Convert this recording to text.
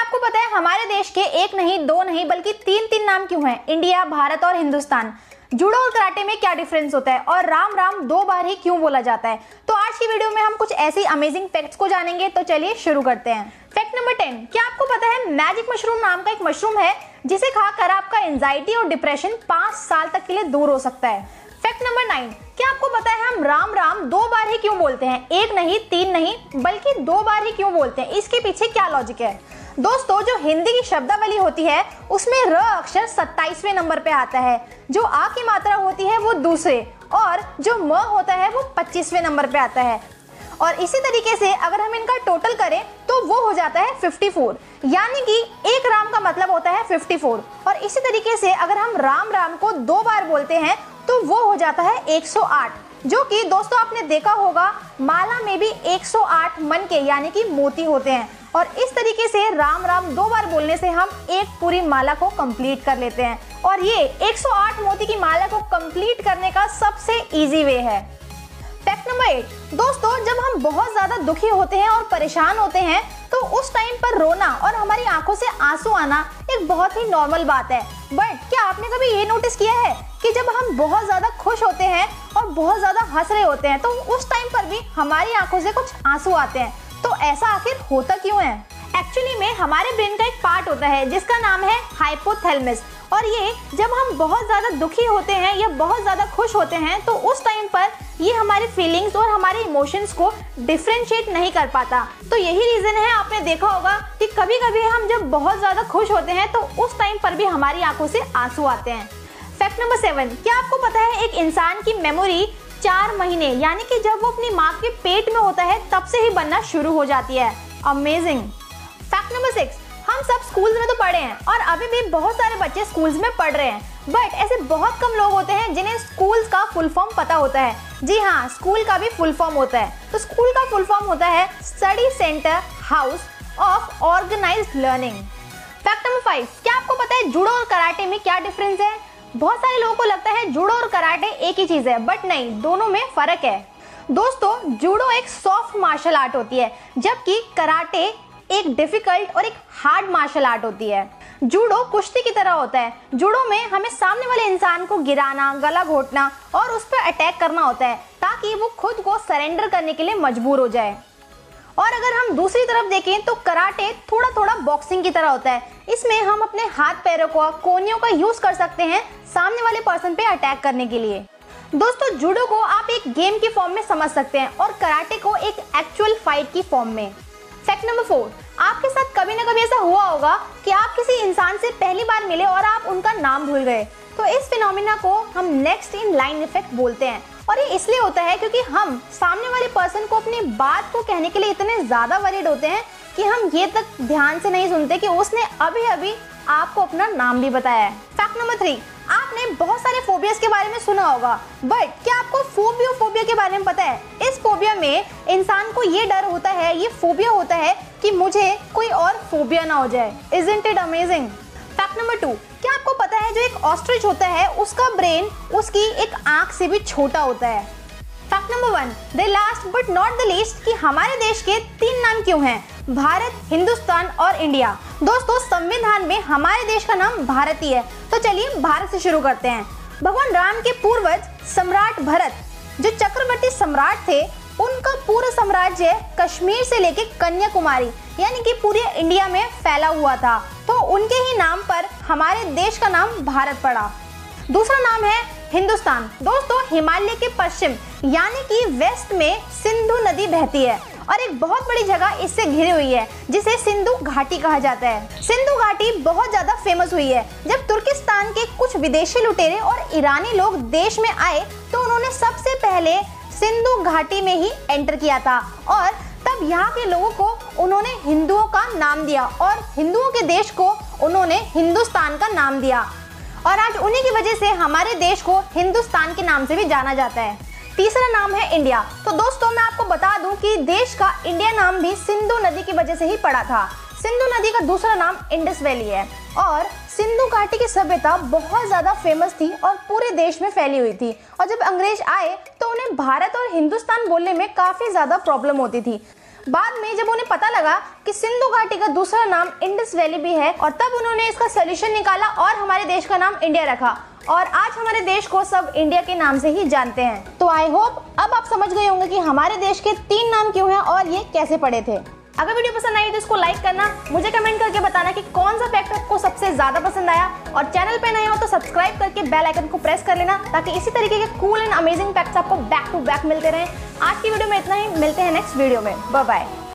आपको पता है, हमारे देश के एक नहीं, दो नहीं, बल्कि तीन तीन नाम क्यों हैं? इंडिया, भारत और हिंदुस्तान। जुड़ो और कराटे में क्या डिफरेंस होता है? और राम राम दो बार ही क्यों बोला जाता है? तो आज की वीडियो में हम कुछ ऐसी अमेजिंग फैक्ट्स को जानेंगे तो चलिए शुरू करते हैं। फैक्ट नंबर टेन क्या आपको पता है मैजिक मशरूम नाम का एक मशरूम है, जिसे खाकर आपका एंजाइटी और डिप्रेशन पाँच साल तक के लिए दूर हो सकता है। फैक्ट नंबर नाइन क्या आपको पता है, हम राम राम दो बार ही क्यों बोलते हैं? एक नहीं, तीन नहीं, बल्कि दो बार ही क्यों बोलते हैं? इसके पीछे क्या लॉजिक है? दोस्तों, जो हिंदी की शब्दावली होती है, उसमें र अक्षर सत्ताईसवें नंबर पे आता है। जो आ की मात्रा होती है, वो दूसरे, और जो म होता है, वो पच्चीसवें नंबर पे आता है। और इसी तरीके से अगर हम इनका टोटल करें तो वो हो जाता है 54 यानी कि एक राम का मतलब होता है 54 और इसी तरीके से अगर हम राम राम को दो बार बोलते हैं तो वो हो जाता है 108 जो कि दोस्तों, आपने देखा होगा, माला में भी 108 मन के, यानी कि मोती होते हैं। और इस तरीके से राम राम दो बार बोलने से हम एक पूरी माला को कंप्लीट कर लेते हैं। और ये 108 मोती की माला को कंप्लीट करने का सबसे इजी वे है। फैक्ट नंबर एट दोस्तों, जब हम बहुत ज़्यादा दुखी होते हैं और परेशान होते हैं तो उस टाइम पर रोना और हमारी आँखों से आँसू आना एक बहुत ही नॉर्मल बात है। बट क्या आपने कभी ये नोटिस किया है कि जब हम बहुत ज़्यादा खुश होते हैं और बहुत ज़्यादा हंस रहे होते हैं तो उस टाइम पर भी हमारी आँखों से कुछ आँसू आते हैं? तो ऐसा आखिर होता क्यों है? एक्चुअली में हमारे ब्रेन का एक पार्ट होता है, जिसका नाम है हाइपोथैलेमस और ये जब हम बहुत ज़्यादा दुखी होते हैं या बहुत ज़्यादा खुश होते हैं तो उस टाइम पर ये हमारे फीलिंग्स और हमारे इमोशंस को डिफ्रेंशिएट नहीं कर पाता। तो यही रीज़न है, आपने देखा होगा कि कभी कभी हम जब बहुत ज़्यादा खुश होते हैं तो उस टाइम पर भी हमारी आँखों से आँसू आते हैं। फैक्ट नंबर सेवन क्या आपको पता है एक इंसान की मेमोरी चार महीने, यानी कि जब वो अपनी माँ के पेट में होता है, तब से ही बनना शुरू हो जाती है। अमेजिंग फैक्ट नंबर सिक्स हम सब स्कूल्स में तो पढ़े हैं और अभी भी बहुत सारे बच्चे स्कूल्स में पढ़ रहे हैं। बट ऐसे बहुत कम लोग होते हैं जिन्हें स्कूल्स का फुल फॉर्म पता होता है। जी हाँ स्कूल का भी फुल फॉर्म होता है। तो स्कूल का फुल फॉर्म होता है study centre house of organise learning fact number five क्या आपको पता है जुड़ो और कराटे में क्या डिफरेंस है? बहुत सारे लोगों को लगता है जूडो और कराटे एक ही चीज़ है बट नहीं, दोनों में फ़र्क है। दोस्तों, जूडो एक सॉफ्ट मार्शल आर्ट होती है, जबकि कराटे एक डिफ़िकल्ट और एक हार्ड मार्शल आर्ट होती है। जूडो कुश्ती की तरह होता है। जूडो में हमें सामने वाले इंसान को गिराना, गला घोटना और उस पर अटैक करना होता है, ताकि वो खुद को सरेंडर करने के लिए मजबूर हो जाए। और अगर हम दूसरी तरफ़ देखें तो कराटे थोड़ा थोड़ा बॉक्सिंग की तरह होता है। इसमें हम अपने हाथ पैरों को कोनियों का यूज़ कर सकते हैं सामने वाले पर्सन पे अटैक करने के लिए। दोस्तों, जूडो को आप एक गेम की फॉर्म में समझ सकते हैं और कराटे को एक एक्चुअल फाइट की फॉर्म में। फैक्ट नंबर फोर आपके साथ कभी ना कभी ऐसा हुआ होगा कि आप किसी इंसान से पहली बार मिले और आप उनका नाम भूल गए। तो इस फिनोमिना को हम नेक्स्ट इन लाइन इफ़ेक्ट बोलते हैं। और ये इसलिए होता है क्योंकि हम सामने वाले पर्सन को अपनी बात को कहने के लिए इतने ज़्यादा वरीड होते हैं कि हम ये तक ध्यान से नहीं सुनते कि उसने अभी अभी आपको अपना नाम भी बताया है। फैक्ट नंबर थ्री आपने बहुत सारे फोबियास के बारे में सुना होगा बट क्या आपको फोबियो फोबिया के बारे में पता है? इस फोबिया में इंसान को ये डर होता है, ये फोबिया होता है कि मुझे कोई और फोबिया ना हो जाए। Is it amazing fact number two क्या आपको पता है जो एक ऑस्ट्रिच होता है, उसका ब्रेन उसकी एक आँख से भी छोटा होता है? Fact number one the last but not the least कि हमारे देश के तीन नाम क्यों हैं? भारत, हिंदुस्तान और इंडिया। दोस्तों, संविधान में हमारे देश का नाम भारत ही है। तो चलिए भारत से शुरू करते हैं। भगवान राम के पूर्वज सम्राट भरत जो चक्रवर्ती सम्राट थे, उनका पूरा साम्राज्य कश्मीर से लेके कन्याकुमारी, यानी कि पूरे इंडिया में फैला हुआ था। तो उनके ही नाम पर हमारे देश का नाम भारत पड़ा। दूसरा नाम है हिंदुस्तान। दोस्तों, हिमालय के पश्चिम, यानी कि वेस्ट में सिंधु नदी बहती है। और एक बहुत बड़ी जगह इससे घिरी हुई है, जिसे सिंधु घाटी कहा जाता है। सिंधु घाटी बहुत ज़्यादा फ़ेमस हुई है। जब तुर्किस्तान के कुछ विदेशी लुटेरे और ईरानी लोग देश में आए तो उन्होंने सबसे पहले सिंधु घाटी में ही एंटर किया था और तब यहाँ के लोगों को उन्होंने हिंदुओं का नाम दिया और हिंदुओं के देश को उन्होंने हिंदुस्तान का नाम दिया। और आज उन्हीं की वजह से हमारे देश को हिंदुस्तान के नाम से भी जाना जाता है। तीसरा नाम है इंडिया। तो दोस्तों, मैं आपको बता दूँ कि देश का इंडिया नाम भी सिंधु नदी की वजह से ही पड़ा था। सिंधु नदी का दूसरा नाम इंडस वैली है और सिंधु घाटी की सभ्यता बहुत ज़्यादा फ़ेमस थी और पूरे देश में फैली हुई थी। और जब अंग्रेज़ आए तो उन्हें भारत और हिंदुस्तान बोलने में काफ़ी ज़्यादा प्रॉब्लम होती थी। बाद में जब उन्हें पता लगा कि सिंधु घाटी का दूसरा नाम इंडस वैली भी है और तब उन्होंने इसका सोल्यूशन निकाला और हमारे देश का नाम इंडिया रखा। और आज हमारे देश को सब इंडिया के नाम से ही जानते हैं। तो आई होप अब आप समझ गए होंगे कि हमारे देश के तीन नाम क्यों हैं और ये कैसे पड़े थे। अगर वीडियो पसंद आई तो इसको लाइक करना, मुझे कमेंट करके बताना कि कौन सा फैक्ट आपको सबसे ज़्यादा पसंद आया। और चैनल पे नए हो तो सब्सक्राइब करके बेल आइकन को प्रेस कर लेना, ताकि इसी तरीके के कूल एंड अमेजिंग फैक्ट्स आपको बैक टू बैक मिलते रहें। आज की वीडियो में इतना ही, मिलते हैं नेक्स्ट वीडियो में। बाय